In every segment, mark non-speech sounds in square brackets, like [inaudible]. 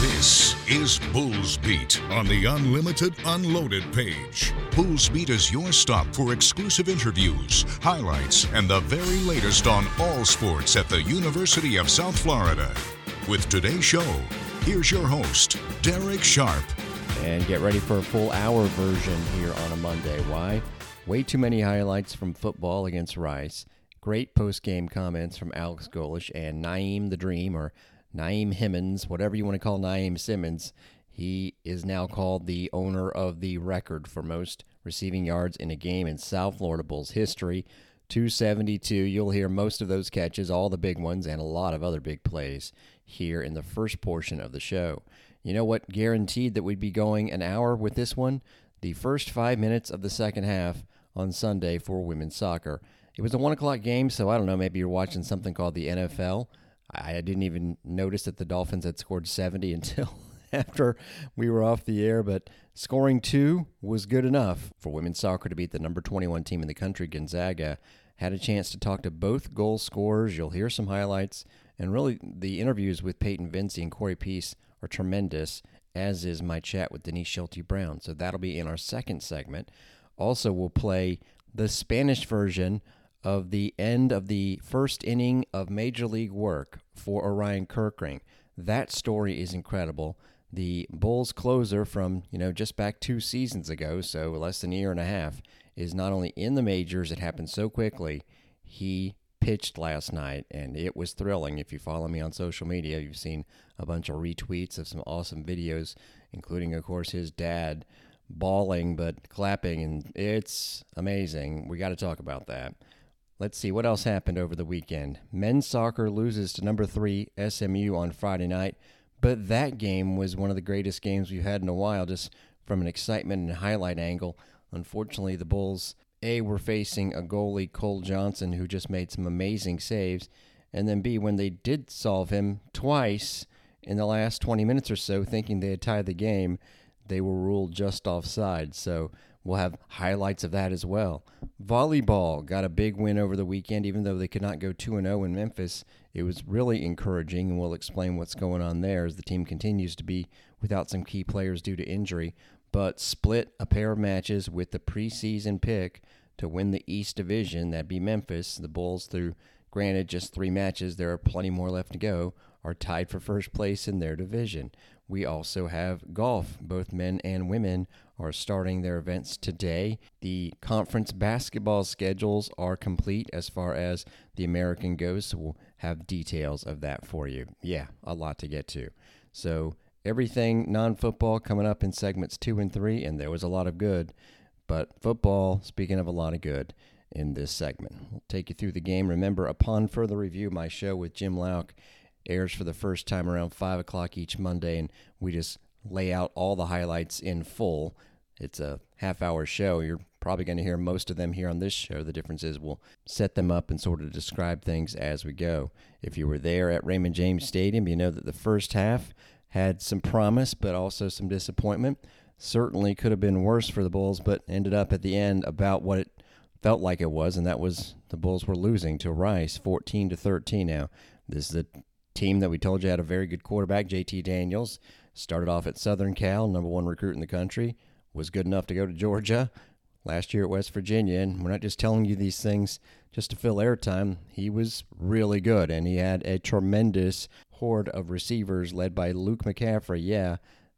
This is Bulls Beat on the Unlimited Unloaded page. Bulls Beat is your stop for exclusive interviews, highlights, and the very latest on all sports at the University of South Florida. With today's show, here's your host, Derek Sharp. And get ready for a full hour version here on a Monday. Why? Way too many highlights from football against Rice. Great post game comments from Alex Golesh and Naiem the Dream, or Naiem Himmons, whatever you want to call Naiem Simmons. He is now called the owner of the record for most receiving yards in a game in South Florida Bulls history. 272. You'll hear most of those catches, all the big ones, and a lot of other big plays here in the first portion of the show. You know what guaranteed that we'd be going an hour with this one? The first five minutes of the second half on Sunday for women's soccer. It was a one o'clock game, so I don't know. Maybe you're watching something called the NFL. I didn't even notice that the Dolphins had scored 70 [laughs] until after we were off the air, but scoring two was good enough for women's soccer to beat the number 21 team in the country, Gonzaga. Had a chance to talk to both goal scorers. You'll hear some highlights, and really the interviews with Peyton Vincey and Corey Peace are tremendous, as is my chat with Denise Schilte Brown. So that'll be in our second segment. Also, we'll play the Spanish version of the end of the first inning of Major League work for Orion Kerkering. That story is incredible. The Bulls closer from, you know, just back two seasons ago, so less than a year and a half, is not only in the majors, it happened so quickly. He pitched last night, and it was thrilling. If you follow me on social media, you've seen a bunch of retweets of some awesome videos, including, of course, his dad bawling but clapping, and it's amazing. We got to talk about that. Let's see what else happened over the weekend. Men's soccer loses to number three SMU on Friday night, but that game was one of the greatest games we've had in a while, just from an excitement and highlight angle. Unfortunately, the Bulls A were facing a goalie Cole Johnson who just made some amazing saves, and then B when they did solve him twice in the last 20 minutes or so, thinking they had tied the game, they were ruled just offside. So We'll have highlights of that as well. Volleyball got a big win over the weekend, even though they could not go 2 0 in Memphis. It was really encouraging, and we'll explain what's going on there as the team continues to be without some key players due to injury, but split a pair of matches with the preseason pick to win the East Division. That'd be Memphis. The Bulls, through granted just three matches, there are plenty more left to go, are tied for first place in their division. We also have golf. Both men and women are starting their events today. The conference basketball schedules are complete as far as the American goes, so we'll have details of that for you. Yeah, a lot to get to. So, everything non football coming up in segments two and three, and there was a lot of good. But football, speaking of a lot of good, in this segment. We'll take you through the game. Remember, upon further review, my show with Jim Louk airs for the first time around 5 o'clock each Monday, and we just lay out all the highlights in full. It's a half hour show. You're probably going to hear most of them here on this show. The difference is we'll set them up and sort of describe things as we go. If you were there at Raymond James Stadium, you know that the first half had some promise, but also some disappointment. Certainly could have been worse for the Bulls, but ended up at the end about what it felt like it was, and that was the Bulls were losing to Rice 14 to 13 now. This is a team that we told you had a very good quarterback, JT Daniels. Started off at Southern Cal, number one recruit in the country, was good enough to go to Georgia last year at West Virginia. And we're not just telling you these things just to fill airtime. He was really good, and he had a tremendous horde of receivers led by Luke McCaffrey. Yeah,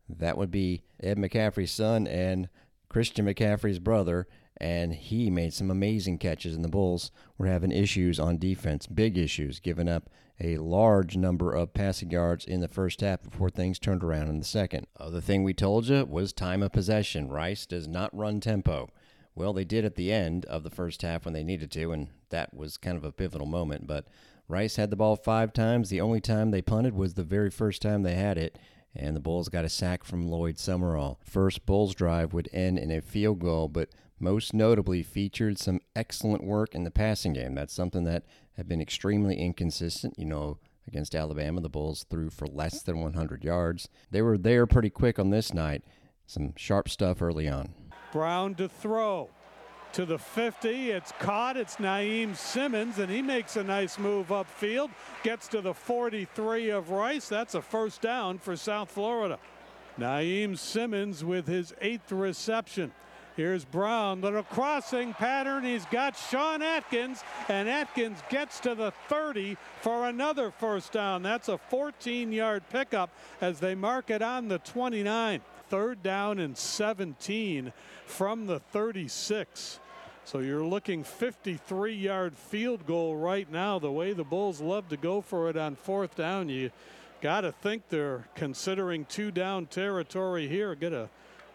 that would be Ed McCaffrey's son and Christian McCaffrey's brother and he made some amazing catches. And the Bulls were having issues on defense, big issues, giving up a large number of passing yards in the first half before things turned around in the second. Other thing we told you was time of possession. Rice does not run tempo. Well, they did at the end of the first half when they needed to, and that was kind of a pivotal moment. But Rice had the ball five times. The only time they punted was the very first time they had it, and the Bulls got a sack from Lloyd Summerall. First Bulls drive would end in a field goal, but most notably featured some excellent work in the passing game. That's something that had been extremely inconsistent. You know, against Alabama, the Bulls threw for less than 100 yards. They were there pretty quick on this night. Some sharp stuff early on. Brown to throw. to the 50. It's caught. It's Naiem Simmons, and he makes a nice move upfield. Gets to the 43 of Rice. That's a first down for South Florida. Naiem Simmons with his eighth reception. Here's Brown, little crossing pattern. He's got Sean Atkins, and Atkins gets to the 30 for another first down. That's a 14 yard pickup as they mark it on the 29. Third down and 17 from the 36. So you're looking 53 yard field goal right now. The way the Bulls love to go for it on fourth down, you got to think they're considering two down territory here. Get a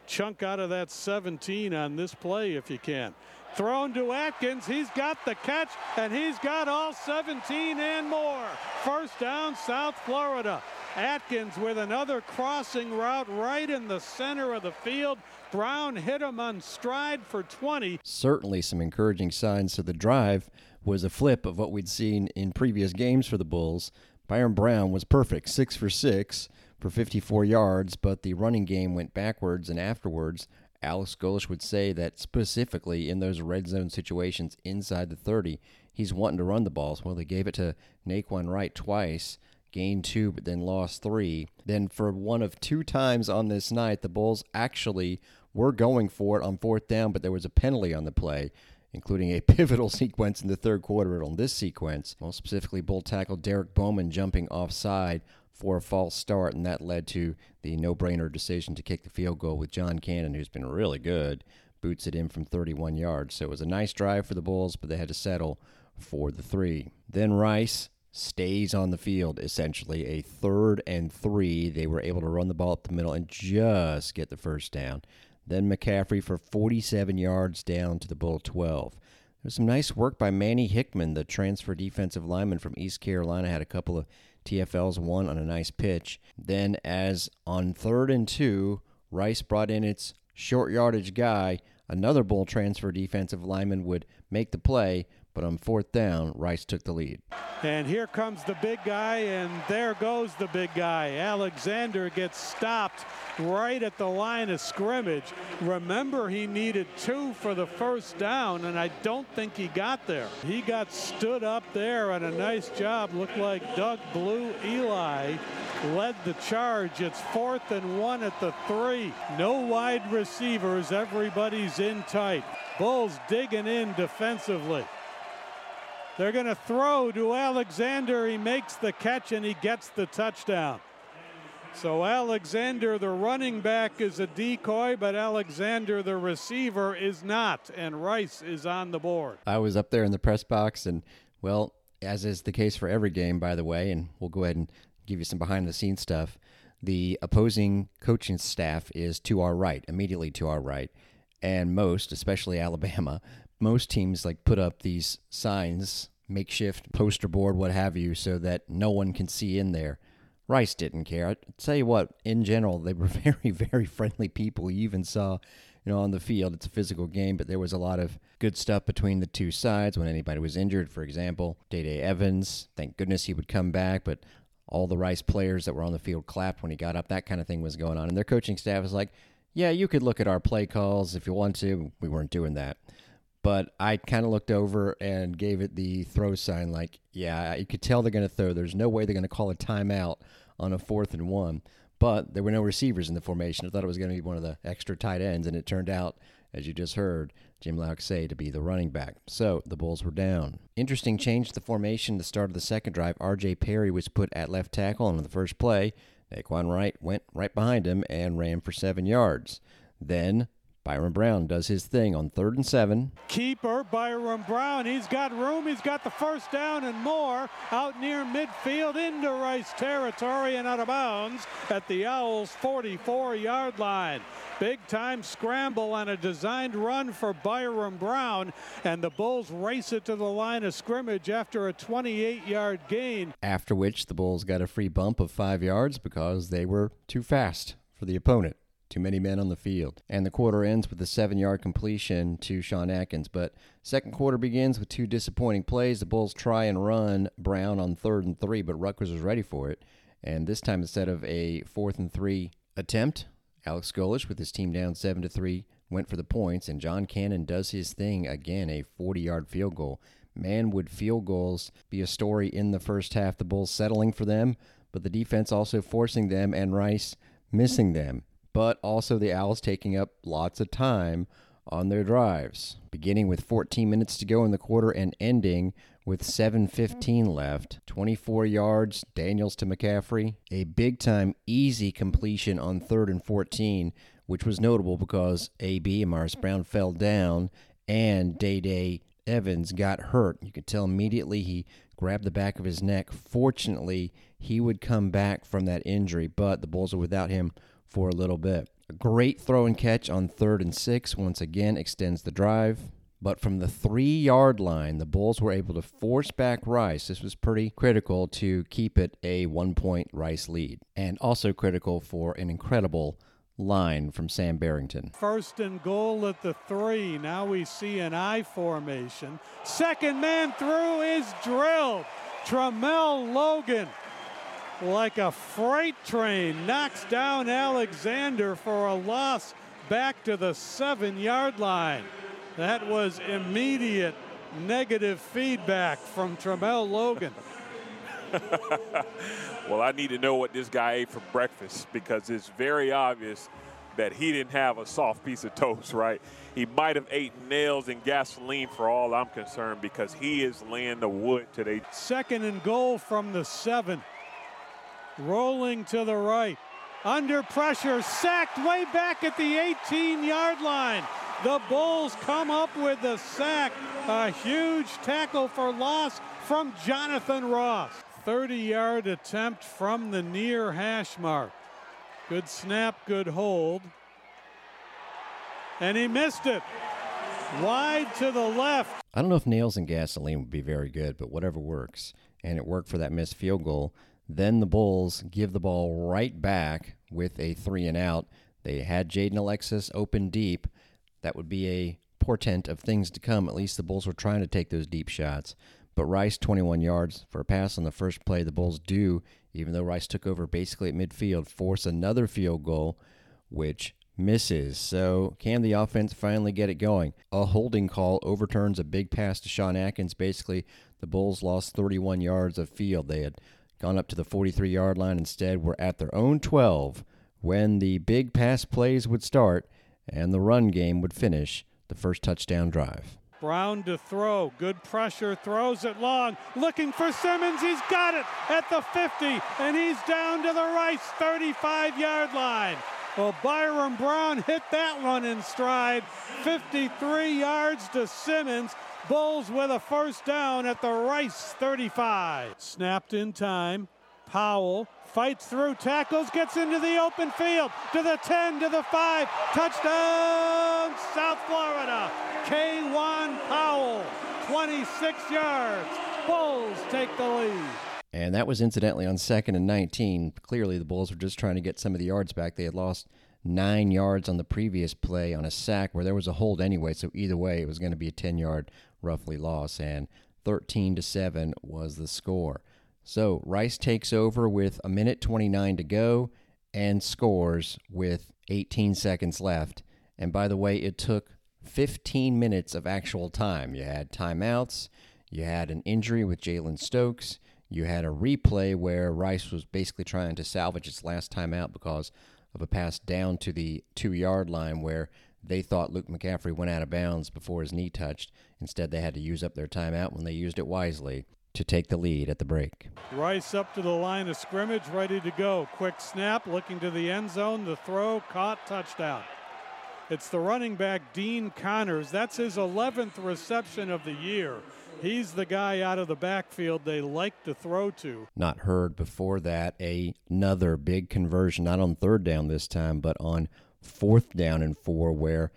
chunk out of that 17 on this play if you can. Thrown to Atkins. He's got the catch, and he's got all 17 and more. First down, South Florida. Atkins with another crossing route right in the center of the field. Brown hit him on stride for 20. Certainly some encouraging signs to the drive was a flip of what we'd seen in previous games for the Bulls. Byrum Brown was perfect, six for six for 54 yards, but the running game went backwards and afterwards. Alex Golesh would say that specifically in those red zone situations inside the 30, he's wanting to run the balls. Well, they gave it to Nay'Quan Wright twice, gained two, but then lost three. Then, for one of two times on this night, the Bulls actually were going for it on fourth down, but there was a penalty on the play including a [laughs] pivotal sequence in the third quarter on this sequence. Well, specifically, Bull tackle Derek Bowman jumping offside for a false start, and that led to the no brainer decision to kick the field goal with John Cannon, who's been really good, boots it in from 31 yards. So it was a nice drive for the Bulls, but they had to settle for the three. Then Rice stays on the field, essentially a third and three. They were able to run the ball up the middle and just get the first down. Then McCaffrey for 47 yards down to the Bull 12. There's some nice work by Manny Hickman, the transfer defensive lineman from East Carolina, had a couple of TFLs, one on a nice pitch. Then, as on third and two, Rice brought in its short yardage guy, another Bull transfer defensive lineman would make the play, but on fourth down, Rice took the lead. And here comes the big guy, and there goes the big guy. Alexander gets stopped right at the line of scrimmage. Remember, he needed two for the first down, and I don't think he got there. He got stood up there, and a nice job. Looked like Doug Blue Eli led the charge. It's fourth and one at the three. No wide receivers. Everybody's in tight. Bulls digging in defensively. They're going to throw to Alexander. He makes the catch and he gets the touchdown. So Alexander, the running back, is a decoy, but Alexander, the receiver, is not. And Rice is on the board. I was up there in the press box, and, well, as is the case for every game, by the way, and we'll go ahead and give you some behind the scenes stuff. The opposing coaching staff is to our right, immediately to our right. And most, especially [laughs] Alabama, most teams like put up these signs, makeshift poster board, what have you, so that no one can see in there. Rice didn't care. I tell you what, in general, they were [laughs] very, very friendly people. You even saw, you know, on the field, it's a physical game, but there was a lot of good stuff between the two sides when anybody was injured. For example, Day Day Evans, thank goodness he would come back, but all the Rice players that were on the field clapped when he got up. That kind of thing was going on. And their coaching staff was like, yeah, you could look at our play calls if you want to. We weren't doing that but I kind of looked over and gave it the throw sign like, yeah, you could tell they're going to throw. There's no way they're going to call a timeout on a fourth and one. But there were no receivers in the formation. I thought it was going to be one of the extra tight ends, and it turned out, as you just heard, Jim say to be the running back. So the Bulls were down. Interesting change to the formation. The start of the second drive, R.J. Perry was put at left tackle on the first play. Nay'Quan Wright went right behind him and ran for seven yards. Then Byrum Brown does his thing on third and seven. Keeper Byrum Brown. He's got room. He's got the first down and more out near midfield into Rice territory and out of bounds at the Owls 44 yard line. Big time scramble on a designed run for Byrum Brown, and the Bulls race it to the line of scrimmage after a 28 yard gain. After which the Bulls got a free bump of five yards because they were too fast for the opponent. Too many men on the field. And the quarter ends with a seven yard completion to Sean Atkins. But second quarter begins with two disappointing plays. The Bulls try and run Brown on third and three, but Rutgers was ready for it. And this time, instead of a fourth and three attempt, Alex Golesh, with his team down seven to three, went for the points, and John Cannon does his thing again, a 40 yard field goal. Man, would field goals be a story in the first half? The Bulls settling for them, but the defense also forcing them, and Rice missing them. But also the Owls taking up lots of time on their drives, beginning with 14 minutes to go in the quarter and ending with 7.15 left. 24 yards, Daniels to McCaffrey. A big time, easy completion on third and 14, which was notable because AB, Morris Brown, fell down and Day Day Evans got hurt. You could tell immediately he grabbed the back of his neck. Fortunately, he would come back from that injury, but the Bulls are without him for a little bit. A great throw and catch on third and six once again extends the drive. But from the three yard line, the Bulls were able to force back Rice. This was pretty critical to keep it a one point Rice lead, and also critical for an incredible line from Sam Barrington. First and goal at the three. Now we see an I formation. Second man through is drilled. Tramel Logan like a freight train, knocks down Alexander for a loss back to the seven yard line. That was immediate negative feedback from Tramel Logan. [laughs] well, I need to know what this guy ate for breakfast because it's very obvious that he didn't have a soft piece of toast, right? He might have ate nails and gasoline for all I'm concerned because he is laying the wood today. Second and goal from the seven rolling to the right. Under pressure, sacked way back at the 18 yard line. The Bulls come up with the sack. A huge tackle for loss from Jonathan Ross. 30 yard attempt from the near hash mark. Good snap, good hold. And he missed it. Wide to the left. I don't know if nails and gasoline would be very good, but whatever works. And it worked for that missed field goal. Then the Bulls give the ball right back with a three and out. They had Jaden Alexis open deep. That would be a portent of things to come. At least the Bulls were trying to take those deep shots. But Rice, 21 yards for a pass on the first play. The Bulls do, even though Rice took over basically at midfield, force another field goal, which misses. So, can the offense finally get it going? A holding call overturns a big pass to Sean Atkins. Basically, the Bulls lost 31 yards of field. They had gone up to the 43 yard line. Instead, were at their own 12 when the big pass plays would start and the run game would finish the first touchdown drive. Brown to throw. Good pressure. Throws it long. Looking for Simmons. He's got it at the 50, and he's down to the Rice 35 yard line. Well, Byrum Brown hit that one in stride. 53 yards to Simmons. Bulls with a first down at the Rice 35. Snapped in time. Powell fights through, tackles, gets into the open field to the 10, to the 5. Touchdown, South Florida. K1 Powell, 26 yards. Bulls take the lead. And that was incidentally on second and 19. Clearly, the Bulls were just trying to get some of the yards back. They had lost nine yards on the previous play on a sack where there was a hold anyway. So either way, it was going to be a 10 yard roughly loss. And 13 to 7 was the score. So Rice takes over with a minute 29 to go and scores with 18 seconds left. And by the way, it took 15 minutes of actual time. You had timeouts, you had an injury with Jalen Stokes, you had a replay where Rice was basically trying to salvage its last timeout because of a pass down to the two yard line where they thought Luke McCaffrey went out of bounds before his knee touched. Instead, they had to use up their timeout when they used it wisely to take the lead at the break. Rice up to the line of scrimmage, ready to go. Quick snap, looking to the end zone. The throw, caught, touchdown. It's the running back, Dean Connors. That's his 11th reception of the year. He's the guy out of the backfield they like to throw to. Not heard before that. A, another big conversion, not on third down this time, but on fourth down and four, where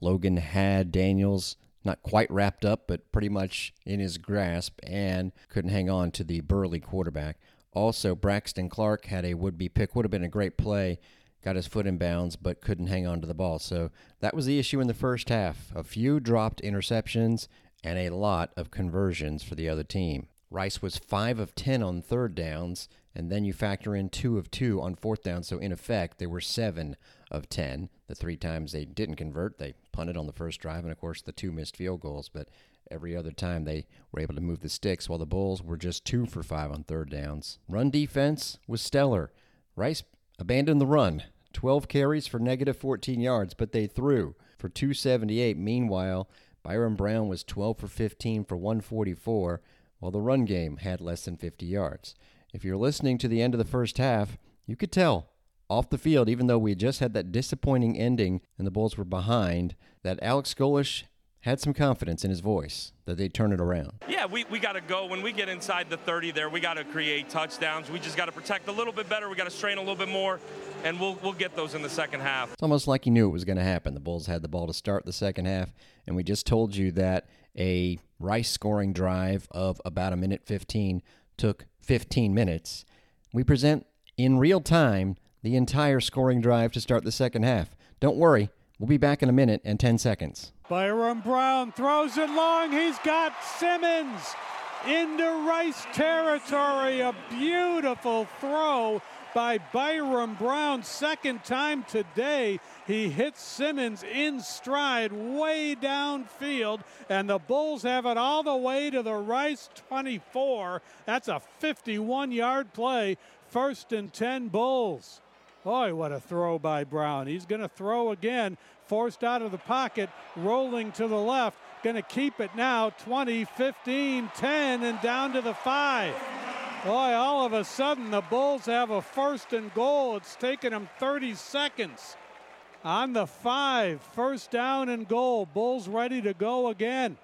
Logan had Daniels not quite wrapped up, but pretty much in his grasp and couldn't hang on to the burly quarterback. Also, Braxton Clark had a would be pick, would have been a great play. Got his foot in bounds, but couldn't hang on to the ball. So that was the issue in the first half. A few dropped interceptions and a lot of conversions for the other team. Rice was 5 of 10 on third downs, and then you factor in 2 of 2 on fourth down. So, in effect, they were 7 of 10. The three times they didn't convert, they punted on the first drive, and of course, the two missed field goals. But every other time they were able to move the sticks, while the Bulls were just 2 for 5 on third downs. Run defense was stellar. Rice abandoned the run. 12 carries for negative 14 yards, but they threw for 278. Meanwhile, Byrum Brown was 12 for 15 for 144, while the run game had less than 50 yards. If you're listening to the end of the first half, you could tell off the field, even though we just had that disappointing ending and the Bulls were behind, that Alex Golesh had some confidence in his voice that they'd turn it around. Yeah, we, we got to go. When we get inside the 30 there, we got to create touchdowns. We just got to protect a little bit better. We got to strain a little bit more, and we'll, we'll get those in the second half. It's almost like you knew it was going to happen. The Bulls had the ball to start the second half, and we just told you that a Rice scoring drive of about a minute 15 took 15 minutes. We present in real time the entire scoring drive to start the second half. Don't worry, we'll be back in a minute and 10 seconds. Byrum Brown throws it long. He's got Simmons into Rice territory. A beautiful throw by Byrum Brown. Second time today. He hits Simmons in stride way downfield, and the Bulls have it all the way to the Rice 24. That's a 51 yard play. First and 10 Bulls. Boy, what a throw by Brown. He's going to throw again forced out of the pocket, rolling to the left. Going to keep it now 20, 15, 10, and down to the five. Boy, all of a sudden the Bulls have a first and goal. It's taken them 30 seconds. On the five, first down and goal. Bulls ready to go again.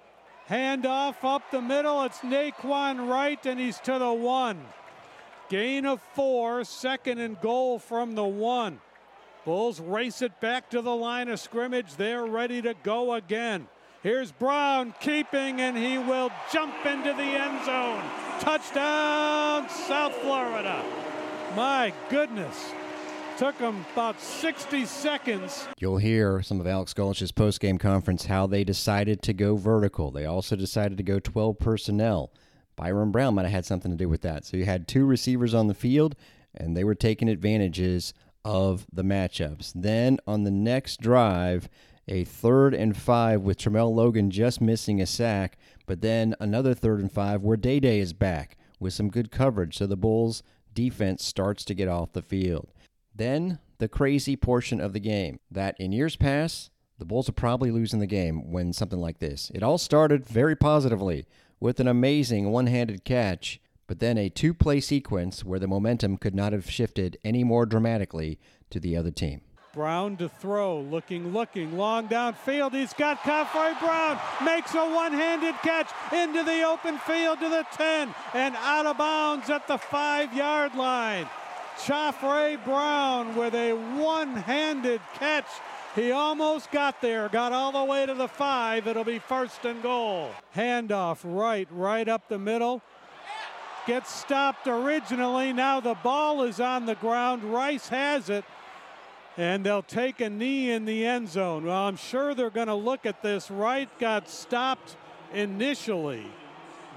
Handoff up the middle. It's Nay'Quan Wright, and he's to the one. Gain of four, second and goal from the one. Bulls race it back to the line of scrimmage. They're ready to go again. Here's Brown keeping, and he will jump into the end zone. Touchdown, South Florida. My goodness. Took them about 60 seconds. You'll hear some of Alex Golesh's post-game conference how they decided to go vertical. They also decided to go 12 personnel. Byrum Brown might have had something to do with that. So you had two receivers on the field, and they were taking advantages of the matchups. Then on the next drive, a third and five with Tramel Logan just missing a sack, but then another third and five where Day Day is back with some good coverage. So the Bulls defense starts to get off the field. Then the crazy portion of the game that in years past, the Bulls are probably losing the game when something like this. It all started very positively with an amazing one handed catch but then a two play sequence where the momentum could not have shifted any more dramatically to the other team. Brown to throw, looking, looking, long downfield. He's got Khafre Brown, makes a one handed catch into the open field to the 10 and out of bounds at the five yard line. Khafre Brown with a one handed catch. He almost got there, got all the way to the five. It'll be first and goal. Handoff right, right up the middle gets stopped originally. Now the ball is on the ground. Rice has it. And they'll take a knee in the end zone. Well, I'm sure they're going to look at this. Wright got stopped initially,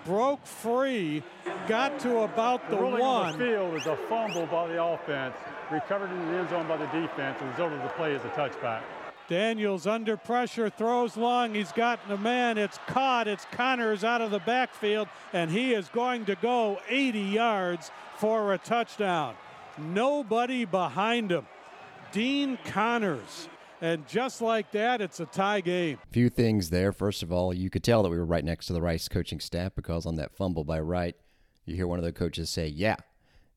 broke free, got to about the, the one. On the field is a fumble by the offense, recovered in the end zone by the defense. The result of the play is a touchback. Daniels under pressure, throws long. He's gotten a man. It's caught. It's Connors out of the backfield, and he is going to go 80 yards for a touchdown. Nobody behind him. Dean Connors. And just like that, it's a tie game. A Few things there. First of all, you could tell that we were right next to the Rice coaching staff because on that fumble by Wright, you hear one of the coaches say, Yeah.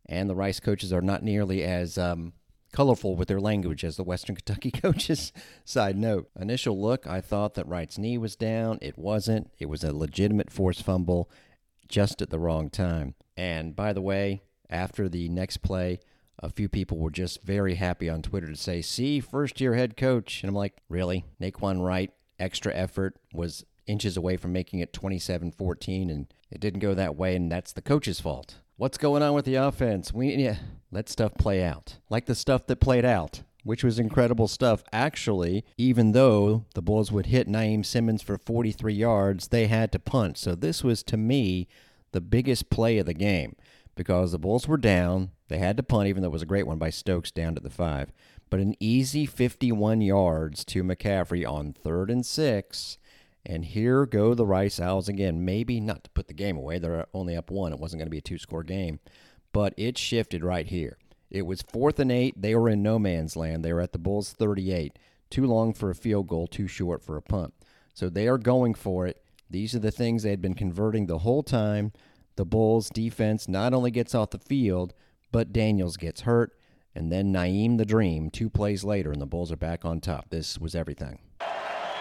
And the Rice coaches are not nearly as um, colorful with their language, as the Western [laughs] Kentucky coaches. Side note Initial look, I thought that Wright's knee was down. It wasn't. It was a legitimate force fumble just at the wrong time. And by the way, after the next play, a few people were just very happy on Twitter to say, see, first year head coach. And I'm like, really? Nay'Quan Wright, extra effort, was inches away from making it 27 14, and it didn't go that way, and that's the coach's fault. What's going on with the offense? We yeah, let stuff play out. Like the stuff that played out, which was incredible stuff. Actually, even though the Bulls would hit Naiem Simmons for 43 yards, they had to punt. So this was to me the biggest play of the game because the Bulls were down. They had to punt, even though it was a great one by Stokes down to the five. But an easy 51 yards to McCaffrey on third and six. And here go the Rice Owls again. Maybe not to put the game away. They're only up one. It wasn't going to be a two score game. But it shifted right here. It was fourth and eight. They were in no man's land. They were at the Bulls 38. Too long for a field goal, too short for a punt. So they are going for it. These are the things they had been converting the whole time. The Bulls defense not only gets off the field, but Daniels gets hurt. And then Naiem the Dream, two plays later, and the Bulls are back on top. This was everything.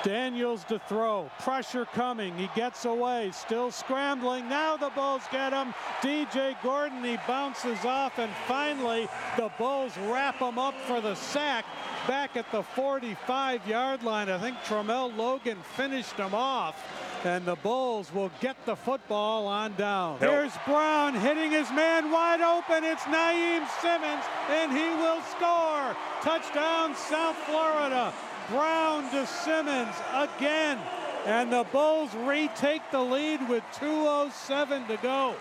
Daniels to throw. Pressure coming. He gets away. Still scrambling. Now the Bulls get him. DJ Gordon, he bounces off. And finally, the Bulls wrap him up for the sack back at the 45 yard line. I think Tramel Logan finished him off. And the Bulls will get the football on down. Help. Here's Brown hitting his man wide open. It's Naiem Simmons, and he will score. Touchdown, South Florida. Brown to Simmons again. And the Bulls retake the lead with 2.07 to go.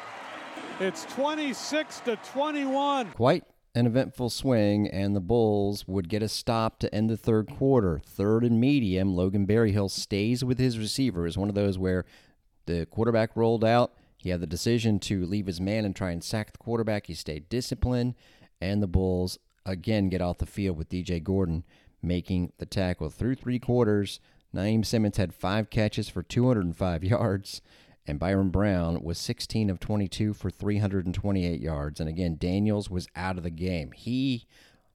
It's 26 to 21. Quite an eventful swing, and the Bulls would get a stop to end the third quarter. Third and medium, Logan Berryhill stays with his receiver. It's one of those where the quarterback rolled out. He had the decision to leave his man and try and sack the quarterback. He stayed disciplined, and the Bulls again get off the field with DJ Gordon making the tackle. Through three quarters, Naiem Simmons had five catches for 205 [laughs] yards, and Byrum Brown was 16 of 22 for 328 yards. And again, Daniels was out of the game. He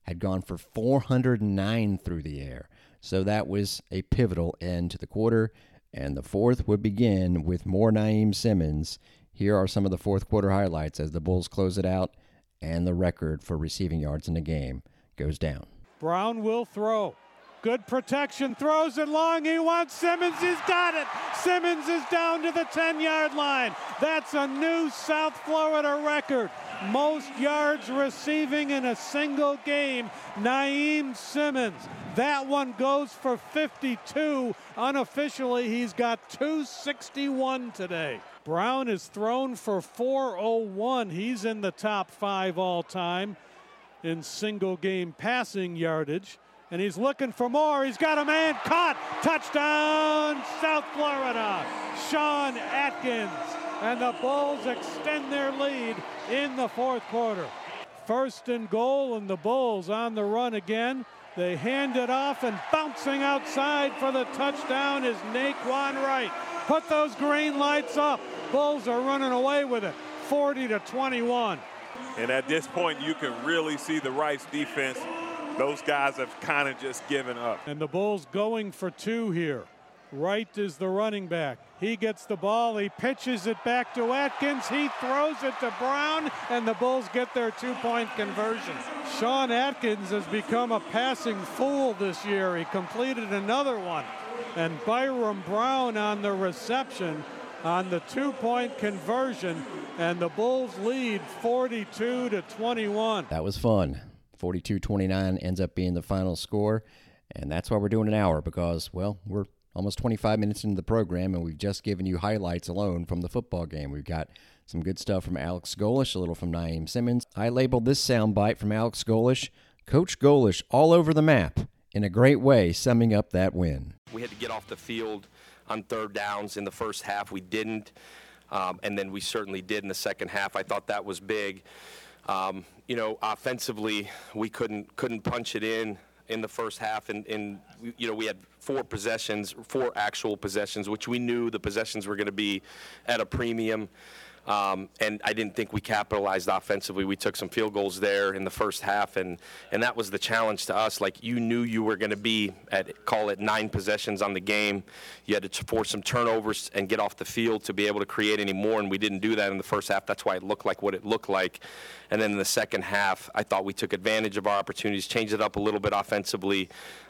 had gone for 409 through the air. So that was a pivotal end to the quarter. And the fourth would begin with more Naiem Simmons. Here are some of the fourth quarter highlights as the Bulls close it out, and the record for receiving yards in the game goes down. Brown will throw. Good protection, throws it long. He wants Simmons. He's got it. Simmons is down to the 10 yard line. That's a new South Florida record. Most yards receiving in a single game. Naiem Simmons. That one goes for 52. Unofficially, he's got 261 today. Brown is thrown for 401. He's in the top five all time in single game passing yardage. And he's looking for more. He's got a man caught. Touchdown, South Florida. Sean Atkins. And the Bulls extend their lead in the fourth quarter. First and goal, and the Bulls on the run again. They hand it off, and bouncing outside for the touchdown is Nay'Quan Wright. Put those green lights up. Bulls are running away with it, 40 to 21. And at this point, you can really see the Rice defense. Those guys have kind of just given up. And the Bulls going for two here. Wright is the running back. He gets the ball. He pitches it back to Atkins. He throws it to Brown, and the Bulls get their two point conversion. Sean Atkins has become a passing fool this year. He completed another one. And Byrum Brown on the reception on the two point conversion, and the Bulls lead 42 to 21. That was fun. 42 29 ends up being the final score. And that's why we're doing an hour because, well, we're almost 25 minutes into the program and we've just given you highlights alone from the football game. We've got some good stuff from Alex Golesh, a little from Naiem Simmons. I labeled this soundbite from Alex Golesh Coach Golesh all over the map in a great way, summing up that win. We had to get off the field on third downs in the first half. We didn't. Um, and then we certainly did in the second half. I thought that was big. Um, you know, offensively, we couldn't couldn't punch it in in the first half, and, and you know we had four possessions, four actual possessions, which we knew the possessions were going to be at a premium. Um, and I didn't think we capitalized offensively. We took some field goals there in the first half, and, and that was the challenge to us. Like you knew you were going to be at call it nine possessions on the game. You had to force some turnovers and get off the field to be able to create any more, and we didn't do that in the first half. That's why it looked like what it looked like. And then in the second half, I thought we took advantage of our opportunities, changed it up a little bit offensively,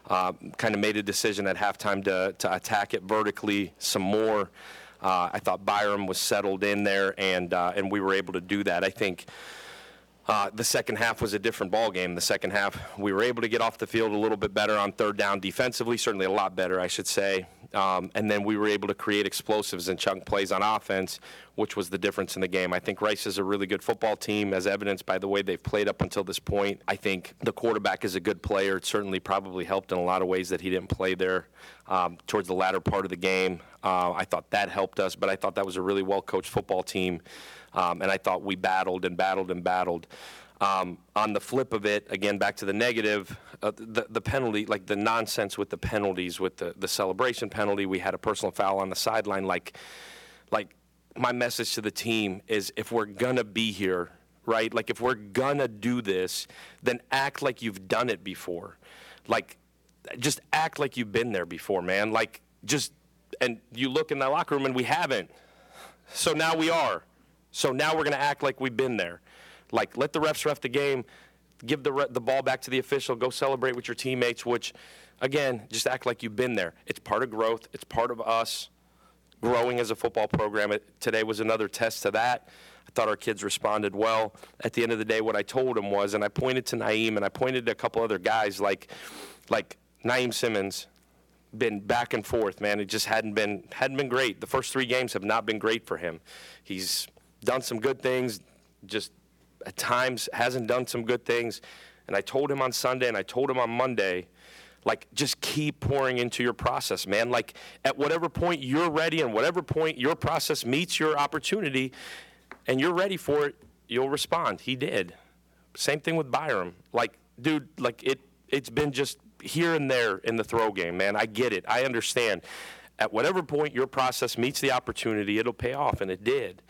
uh, kind of made a decision at halftime to, to attack it vertically some more. Uh, I thought Byrum was settled in there, and uh, and we were able to do that. I think. Uh, the second half was a different ball game. The second half, we were able to get off the field a little bit better on third down defensively, certainly a lot better, I should say. Um, and then we were able to create explosives and chunk plays on offense, which was the difference in the game. I think Rice is a really good football team, as evidenced by the way they've played up until this point. I think the quarterback is a good player. It certainly probably helped in a lot of ways that he didn't play there um, towards the latter part of the game. Uh, I thought that helped us, but I thought that was a really well coached football team. Um, and I thought we battled and battled and battled. Um, on the flip of it, again, back to the negative, uh, the, the penalty, like the nonsense with the penalties, with the, the celebration penalty, we had a personal foul on the sideline. Like, like my message to the team is if we're going to be here, right? Like, if we're going to do this, then act like you've done it before. Like, just act like you've been there before, man. Like, just, and you look in the locker room and we haven't. So now we are. So now we're going to act like we've been there. Like, let the refs ref the game, give the, re- the ball back to the official, go celebrate with your teammates, which, again, just act like you've been there. It's part of growth, it's part of us growing as a football program. It, today was another test to that. I thought our kids responded well. At the end of the day, what I told them was, and I pointed to Naiem and I pointed to a couple other guys like, like Naiem Simmons, been back and forth, man. It just hadn't been hadn't been great. The first three games have not been great for him. He's done some good things, just at times hasn't done some good things. And I told him on Sunday and I told him on Monday, like, just keep pouring into your process, man. Like, at whatever point you're ready and whatever point your process meets your opportunity and you're ready for it, you'll respond. He did. Same thing with Byrum. Like, dude, like, it, it's been just here and there in the throw game, man. I get it. I understand. At whatever point your process meets the opportunity, it'll pay off, and it did.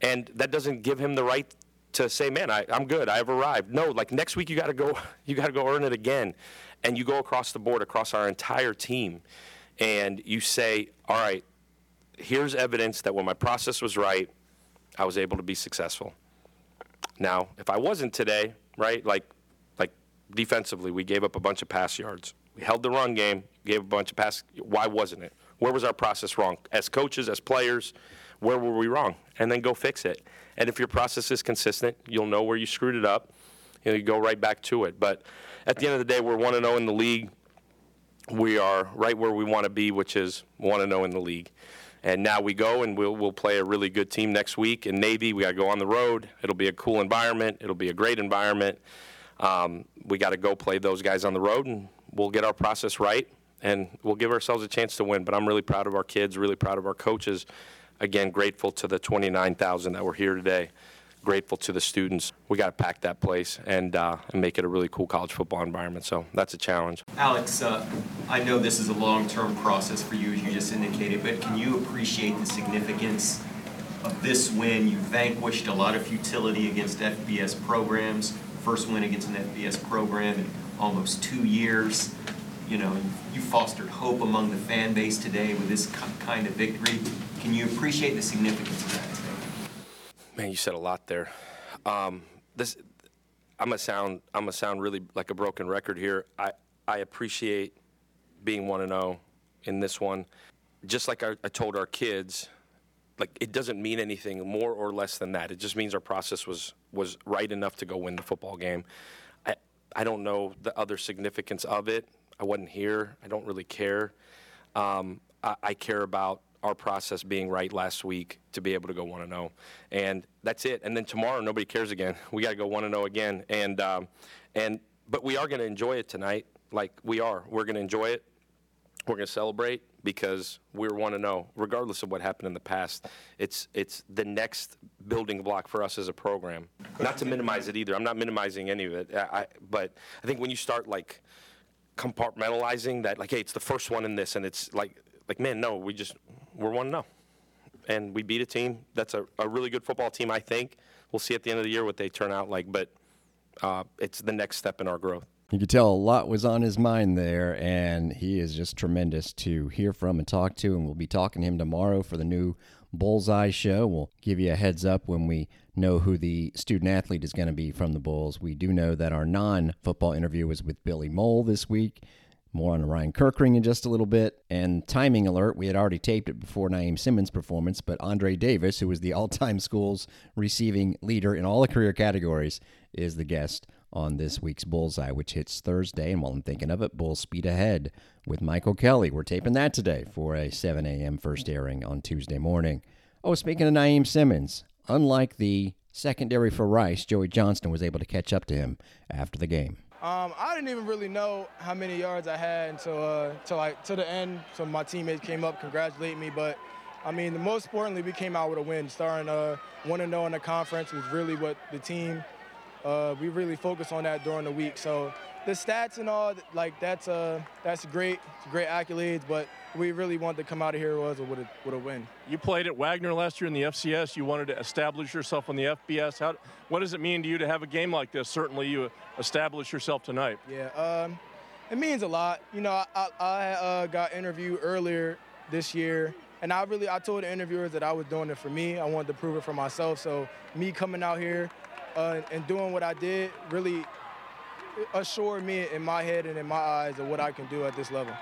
And that doesn't give him the right to say, man, I, I'm good. I've arrived. No, like next week you got to go. [laughs] You got to go earn it again, and you go across the board, across our entire team, and you say, all right, here's evidence that when my process was right, I was able to be successful. Now, if I wasn't today, right, like, like defensively, we gave up a bunch of pass yards. We held the run game, gave a bunch of pass. Why wasn't it? Where was our process wrong? As coaches, as players, where were we wrong? And then go fix it. And if your process is consistent, you'll know where you screwed it up. You, you go right back to it. But at the end of the day, we're 1 and 0 in the league. We are right where we want to be, which is 1 and 0 in the league. And now we go and we'll, we'll play a really good team next week in Navy. We got to go on the road. It'll be a cool environment. It'll be a great environment. Um, we got to go play those guys on the road, and we'll get our process right, and we'll give ourselves a chance to win. But I'm really proud of our kids, really proud of our coaches, Again, grateful to the 29,000 that were here today. Grateful to the students. We got to pack that place and, uh, and make it a really cool college football environment. So that's a challenge. Alex, uh, I know this is a long term process for you, as you just indicated, but can you appreciate the significance of this win? You vanquished a lot of futility against FBS programs. First win against an FBS program in almost two years. You know, you fostered hope among the fan base today with this kind of victory. Can you appreciate the significance of that? Today? Man, you said a lot there. Um, this, I'm gonna sound, I'm gonna sound really like a broken record here. I, I appreciate being one and zero oh in this one. Just like I, I told our kids, like it doesn't mean anything more or less than that. It just means our process was was right enough to go win the football game. I I don't know the other significance of it. I wasn't here. I don't really care. Um, I, I, care about our process being right last week to be able to go 1 0. And that's it. And then tomorrow, nobody cares again. [laughs] We got to go 1 0 again. And, um, and, but we are going to enjoy it tonight. Like we are. We're going to enjoy it. We're going to celebrate because we're 1 0, regardless of what happened in the past. It's, it's the next building block for us as a program. Not to minimize it either. I'm not minimizing any of it. I, but I think when you start like compartmentalizing that, like, hey, it's the first one in this, and it's like, like, man, no, we just we're one zero, and we beat a team that's a, a really good football team. I think we'll see at the end of the year what they turn out like, but uh, it's the next step in our growth. You could tell a lot was on his mind there, and he is just tremendous to hear from and talk to. And we'll be talking to him tomorrow for the new Bullseye show. We'll give you a heads up when we know who the student athlete is going to be from the Bulls. We do know that our non football interview was with Billy Mohl this week. More on Orion Kerkering in just a little bit. And timing alert, we had already taped it before Naiem Simmons' performance, but Andre Davis, who was the all time schools receiving leader in all the career categories, is the guest on this week's Bullseye, which hits Thursday. And while I'm thinking of it, Bull Speed Ahead with Michael Kelly. We're taping that today for a 7 a.m. first airing on Tuesday morning. Oh, speaking of Naiem Simmons, unlike the secondary for Rice, Joey Johnston was able to catch up to him after the game. Um, I didn't even really know how many yards I had until uh, until like to the end. So my teammates came up, congratulating me. But I mean, the most importantly, we came out with a win. Starting uh, one and zero in the conference was really what the team. Uh, we really focus on that during the week. So the stats and all, like that's uh, that's great, it's great accolades. But we really wanted to come out of here was with a, with a win. You played at Wagner last year in the FCS. You wanted to establish yourself on the FBS. How, what does it mean to you to have a game like this? Certainly, you establish yourself tonight. Yeah, um, it means a lot. You know, I, I uh, got interviewed earlier this year, and I really I told the interviewers that I was doing it for me. I wanted to prove it for myself. So me coming out here uh, and doing what I did really assured me in my head and in my eyes of what I can do at this level.